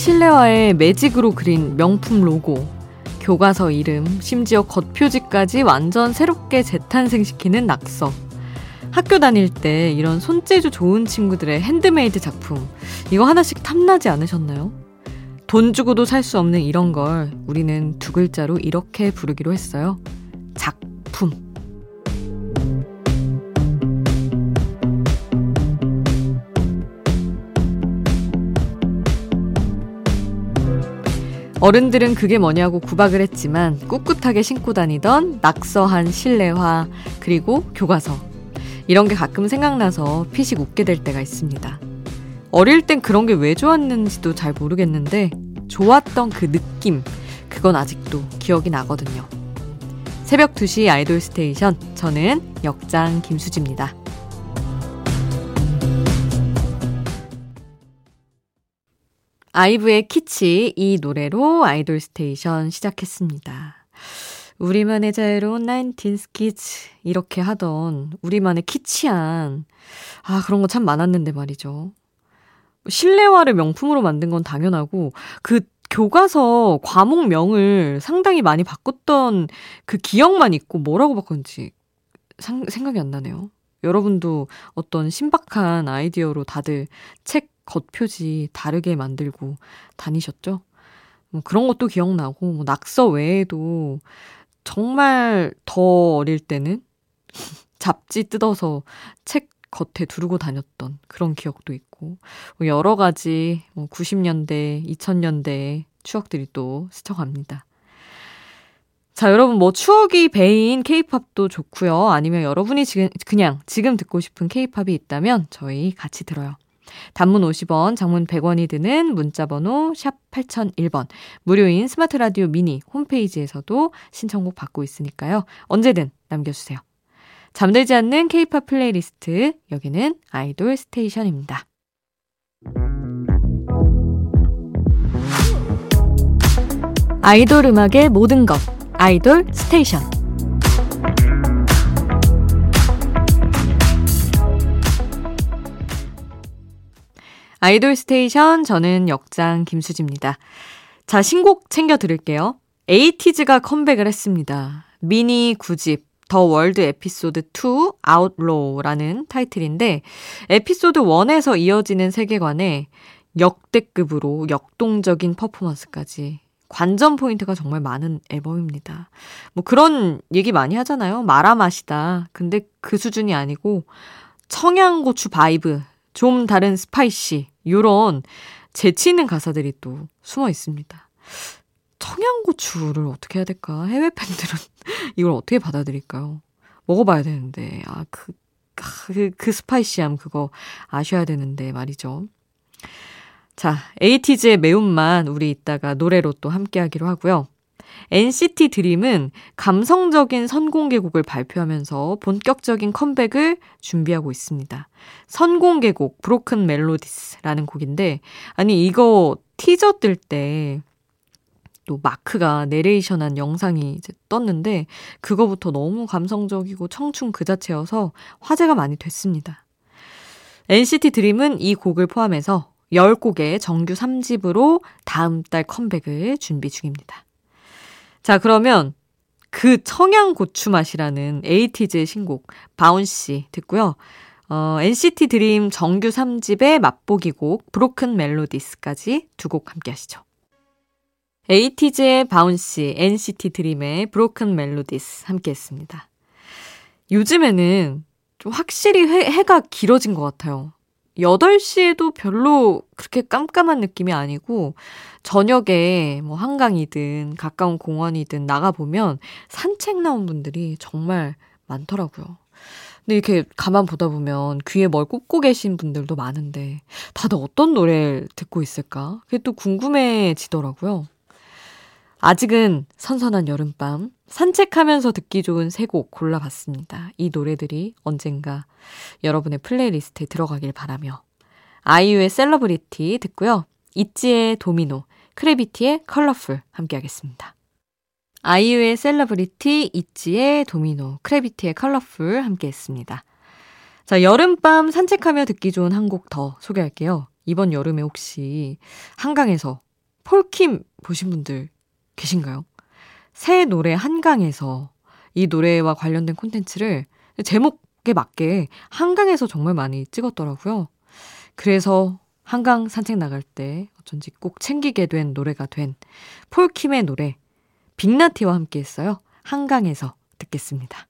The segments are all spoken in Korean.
실내화에 매직으로 그린 명품 로고, 교과서 이름, 심지어 겉표지까지 완전 새롭게 재탄생시키는 낙서. 학교 다닐 때 이런 손재주 좋은 친구들의 핸드메이드 작품, 이거 하나씩 탐나지 않으셨나요? 돈 주고도 살 수 없는 이런 걸 우리는 두 글자로 이렇게 부르기로 했어요. 어른들은 그게 뭐냐고 구박을 했지만 꿋꿋하게 신고 다니던 낙서한 실내화, 그리고 교과서. 이런 게 가끔 생각나서 피식 웃게 될 때가 있습니다. 어릴 땐 그런 게 왜 좋았는지도 잘 모르겠는데, 좋았던 그 느낌, 그건 아직도 기억이 나거든요. 새벽 2시 아이돌 스테이션, 저는 역장 김수지입니다. 아이브의 키치 이 노래로 아이돌 스테이션 시작했습니다. 우리만의 자유로운 nineteen's kitsch 이렇게 하던 우리만의 키치한 아 그런 거 참 많았는데 말이죠. 실내화를 명품으로 만든 건 당연하고 그 교과서 과목명을 상당히 많이 바꿨던 그 기억만 있고 뭐라고 바꿨는지 상, 생각이 안 나네요. 여러분도 어떤 신박한 아이디어로 다들 책 겉표지 다르게 만들고 다니셨죠? 뭐 그런 것도 기억나고, 뭐 낙서 외에도 정말 더 어릴 때는 잡지 뜯어서 책 겉에 두르고 다녔던 그런 기억도 있고, 뭐 여러 가지 뭐 90년대, 2000년대의 추억들이 또 스쳐갑니다. 자, 여러분 뭐 추억이 배인 케이팝도 좋고요. 아니면 여러분이 지금 그냥 지금 듣고 싶은 케이팝이 있다면 저희 같이 들어요. 단문 50원, 장문 100원이 드는 문자번호 샵 8001번, 무료인 스마트 라디오 미니 홈페이지에서도 신청곡 받고 있으니까요. 언제든 남겨주세요. 잠들지 않는 케이팝 플레이리스트, 여기는 아이돌 스테이션입니다. 아이돌 음악의 모든 것, 아이돌 스테이션. 아이돌 스테이션 저는 역장 김수지입니다. 자, 신곡 챙겨 드릴게요. 에이티즈가 컴백을 했습니다. 미니 9집 The World Episode 2 Outlaw라는 타이틀인데 에피소드 1에서 이어지는 세계관에 역대급으로 역동적인 퍼포먼스까지 관전 포인트가 정말 많은 앨범입니다. 뭐 그런 얘기 많이 하잖아요. 마라 맛이다. 근데 그 수준이 아니고 청양고추 vibe 좀 다른 spicy, 요런 재치 있는 가사들이 또 숨어 있습니다. 청양고추를 어떻게 해야 될까? 해외 팬들은 이걸 어떻게 받아들일까요? 먹어봐야 되는데, 아, 그, 그, 그 spicy함 그거 아셔야 되는데 말이죠. 자, 에이티즈의 매운맛 우리 이따가 노래로 또 함께 하기로 하고요. NCT 드림은 감성적인 선공개곡을 발표하면서 본격적인 컴백을 준비하고 있습니다. 선공개곡 브로큰 멜로디스라는 곡인데 아니 이거 티저 뜰 때 또 마크가 내레이션한 영상이 이제 떴는데 그거부터 너무 감성적이고 청춘 그 자체여서 화제가 많이 됐습니다. NCT 드림은 이 곡을 포함해서 10곡의 정규 3집으로 다음 달 컴백을 준비 중입니다. 자, 그러면 그 청양고추 맛이라는 에이티즈의 신곡 바운 씨 듣고요. 어, NCT 드림 정규 3집의 맛보기 곡 브로큰 멜로디스까지 두 곡 함께 하시죠. 에이티즈의 바운 씨, NCT 드림의 브로큰 멜로디스 함께 했습니다. 요즘에는 좀 확실히 해, 해가 길어진 것 같아요. 8시에도 별로 그렇게 깜깜한 느낌이 아니고, 저녁에 뭐 한강이든 가까운 공원이든 나가보면 산책 나온 분들이 정말 많더라고요. 근데 이렇게 가만 보다 보면 귀에 뭘 꽂고 계신 분들도 많은데, 다들 어떤 노래를 듣고 있을까? 그게 또 궁금해지더라고요. 아직은 선선한 여름밤, 산책하면서 듣기 좋은 세 곡 골라봤습니다. 이 노래들이 언젠가 여러분의 플레이리스트에 들어가길 바라며. 아이유의 셀러브리티 듣고요. 있지의 Domino, 크래비티의 Colorful 함께 하겠습니다. 아이유의 셀러브리티, 있지의 Domino, 크래비티의 Colorful 함께 했습니다. 자, 여름밤 산책하며 듣기 좋은 한 곡 더 소개할게요. 이번 여름에 혹시 한강에서 폴킴 보신 분들 계신가요? 새 노래 한강에서 이 노래와 관련된 콘텐츠를 제목에 맞게 한강에서 정말 많이 찍었더라고요. 그래서 한강 산책 나갈 때 어쩐지 꼭 챙기게 된 노래가 된 폴킴의 노래 빅나티와 함께 했어요. 한강에서 듣겠습니다.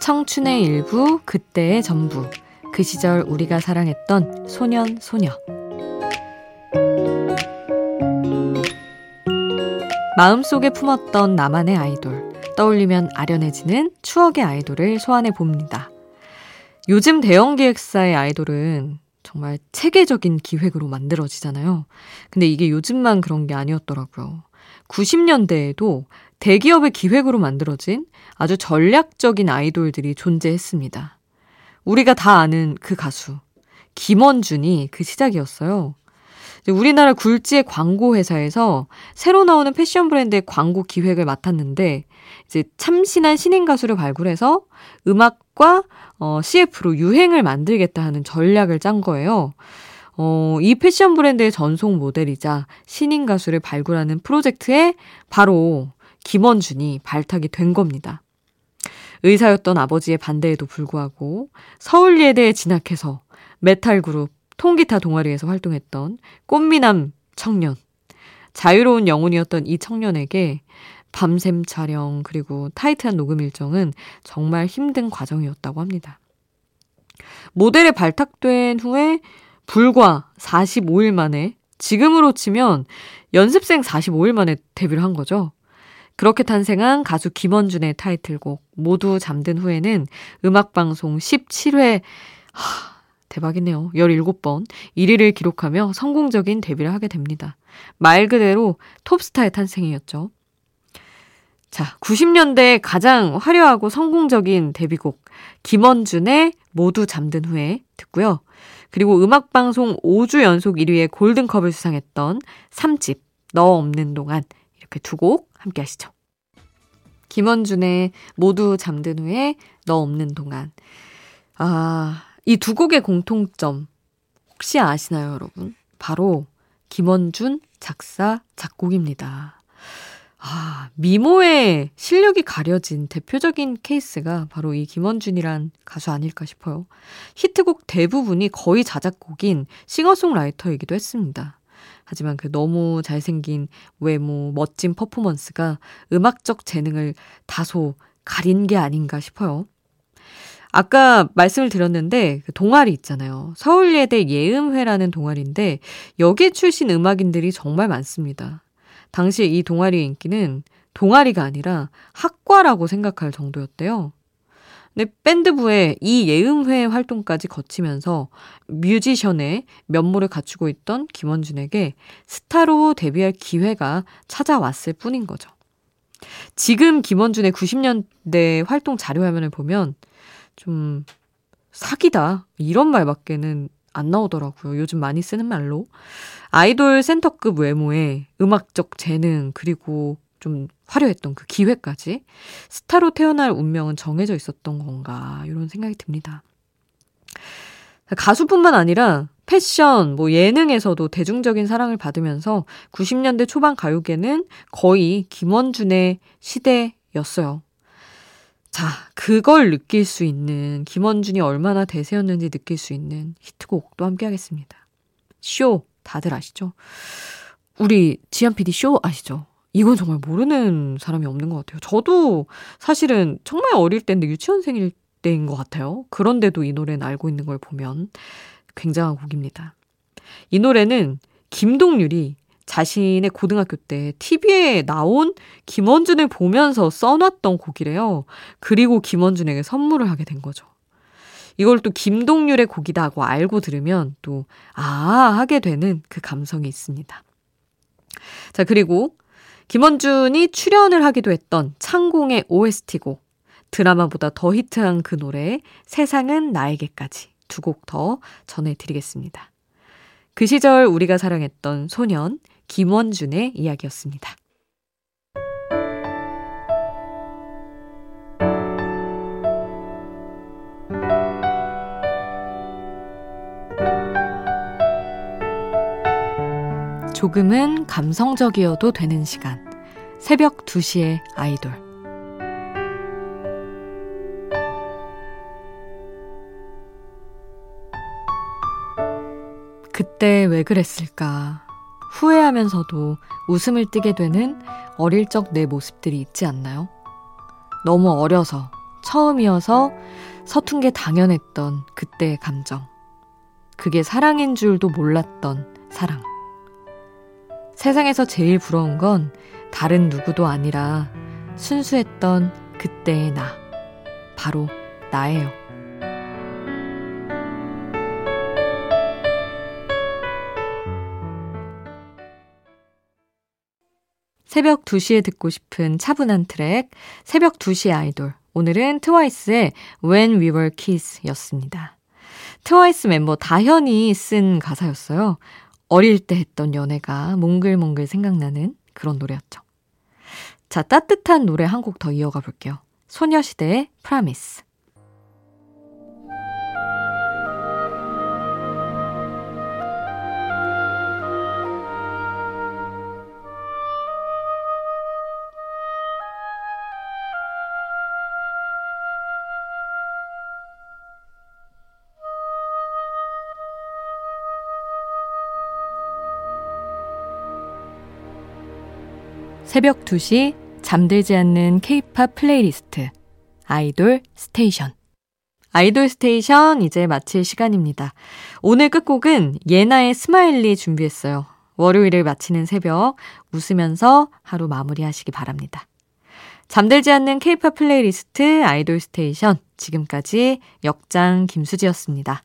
청춘의 일부, 그때의 전부. 그 시절 우리가 사랑했던 소년, 소녀. 마음속에 품었던 나만의 아이돌. 떠올리면 아련해지는 추억의 아이돌을 소환해 봅니다. 요즘 대형 기획사의 아이돌은 정말 체계적인 기획으로 만들어지잖아요. 근데 이게 요즘만 그런 게 아니었더라고요. 90년대에도 대기업의 기획으로 만들어진 아주 전략적인 아이돌들이 존재했습니다. 우리가 다 아는 그 가수, 김원준이 그 시작이었어요. 우리나라 굴지의 광고 회사에서 새로 나오는 패션 브랜드의 광고 기획을 맡았는데 이제 참신한 신인 가수를 발굴해서 음악과 어, CF로 유행을 만들겠다 하는 전략을 짠 거예요. 어, 이 패션 브랜드의 전속 모델이자 신인 가수를 발굴하는 프로젝트에 바로 김원준이 발탁이 된 겁니다. 의사였던 아버지의 반대에도 불구하고 서울예대에 진학해서 메탈 그룹 통기타 동아리에서 활동했던 꽃미남 청년. 자유로운 영혼이었던 이 청년에게 밤샘 촬영 그리고 타이트한 녹음 일정은 정말 힘든 과정이었다고 합니다. 모델에 발탁된 후에 불과 45일 만에 지금으로 치면 연습생 45일 만에 데뷔를 한 거죠. 그렇게 탄생한 가수 김원준의 타이틀곡 모두 잠든 후에는 음악방송 17회 하, 대박이네요. 17번 1위를 기록하며 성공적인 데뷔를 하게 됩니다. 말 그대로 톱스타의 탄생이었죠. 자, 90년대 가장 화려하고 성공적인 데뷔곡 김원준의 모두 잠든 후에 듣고요. 그리고 음악방송 5주 연속 1위의 골든컵을 수상했던 3집 너 없는 동안 이렇게 두 곡 함께 하시죠. 김원준의 모두 잠든 후에 너 없는 동안. 아, 이 두 곡의 공통점 혹시 아시나요, 여러분? 바로 김원준 작사, 작곡입니다. 아, 미모의 실력이 가려진 대표적인 케이스가 바로 이 김원준이란 가수 아닐까 싶어요. 히트곡 대부분이 거의 자작곡인 싱어송라이터이기도 했습니다. 하지만 그 너무 잘생긴 외모, 멋진 퍼포먼스가 음악적 재능을 다소 가린 게 아닌가 싶어요. 아까 말씀을 드렸는데 그 동아리 있잖아요. 서울예대 예음회라는 동아리인데 여기 출신 음악인들이 정말 많습니다. 당시에 이 동아리의 인기는 동아리가 아니라 학과라고 생각할 정도였대요. 근데 밴드부의 이 예음회 활동까지 거치면서 뮤지션의 면모를 갖추고 있던 김원준에게 스타로 데뷔할 기회가 찾아왔을 뿐인 거죠. 지금 김원준의 90년대 활동 자료 화면을 보면 좀 사기다 이런 말밖에는 안 나오더라고요. 요즘 많이 쓰는 말로. 아이돌 센터급 외모에 음악적 재능, 그리고 좀 화려했던 그 기회까지 스타로 태어날 운명은 정해져 있었던 건가, 이런 생각이 듭니다. 가수뿐만 아니라 패션, 뭐 예능에서도 대중적인 사랑을 받으면서 90년대 초반 가요계는 거의 김원준의 시대였어요. 자, 그걸 느낄 수 있는 김원준이 얼마나 대세였는지 느낄 수 있는 히트곡도 함께 하겠습니다. 쇼 다들 아시죠? 우리 지한 PD 쇼 아시죠? 이건 정말 모르는 사람이 없는 것 같아요. 저도 사실은 정말 어릴 때인데 유치원생일 때인 것 같아요. 그런데도 이 노래는 알고 있는 걸 보면 굉장한 곡입니다. 이 노래는 김동률이 자신의 고등학교 때 TV에 나온 김원준을 보면서 써놨던 곡이래요. 그리고 김원준에게 선물을 하게 된 거죠. 이걸 또 김동률의 곡이다고 알고 들으면 또, 아, 하게 되는 그 감성이 있습니다. 자, 그리고 김원준이 출연을 하기도 했던 창공의 OST곡, 드라마보다 더 히트한 그 노래, 세상은 나에게까지 두 곡 더 전해드리겠습니다. 그 시절 우리가 사랑했던 소년, 김원준의 이야기였습니다. 조금은 감성적이어도 되는 시간. 새벽 2시에 아이돌. 그때 왜 그랬을까? 후회하면서도 웃음을 띠게 되는 어릴 적 내 모습들이 있지 않나요? 너무 어려서, 처음이어서 서툰 게 당연했던 그때의 감정. 그게 사랑인 줄도 몰랐던 사랑. 세상에서 제일 부러운 건 다른 누구도 아니라 순수했던 그때의 나. 바로 나예요. 새벽 2시에 듣고 싶은 차분한 트랙, 새벽 2시 아이돌. 오늘은 트와이스의 When We Were Kids 였습니다. 트와이스 멤버 다현이 쓴 가사였어요. 어릴 때 했던 연애가 몽글몽글 생각나는 그런 노래였죠. 자, 따뜻한 노래 한 곡 더 이어가 볼게요. 소녀시대의 프 새벽 2시 잠들지 않는 케이팝 플레이리스트 아이돌 스테이션 아이돌 스테이션 이제 마칠 시간입니다. 오늘 끝곡은 예나의 Smiley 준비했어요. 월요일을 마치는 새벽 웃으면서 하루 마무리하시기 바랍니다. 잠들지 않는 케이팝 플레이리스트 아이돌 스테이션 지금까지 역장 김수지였습니다.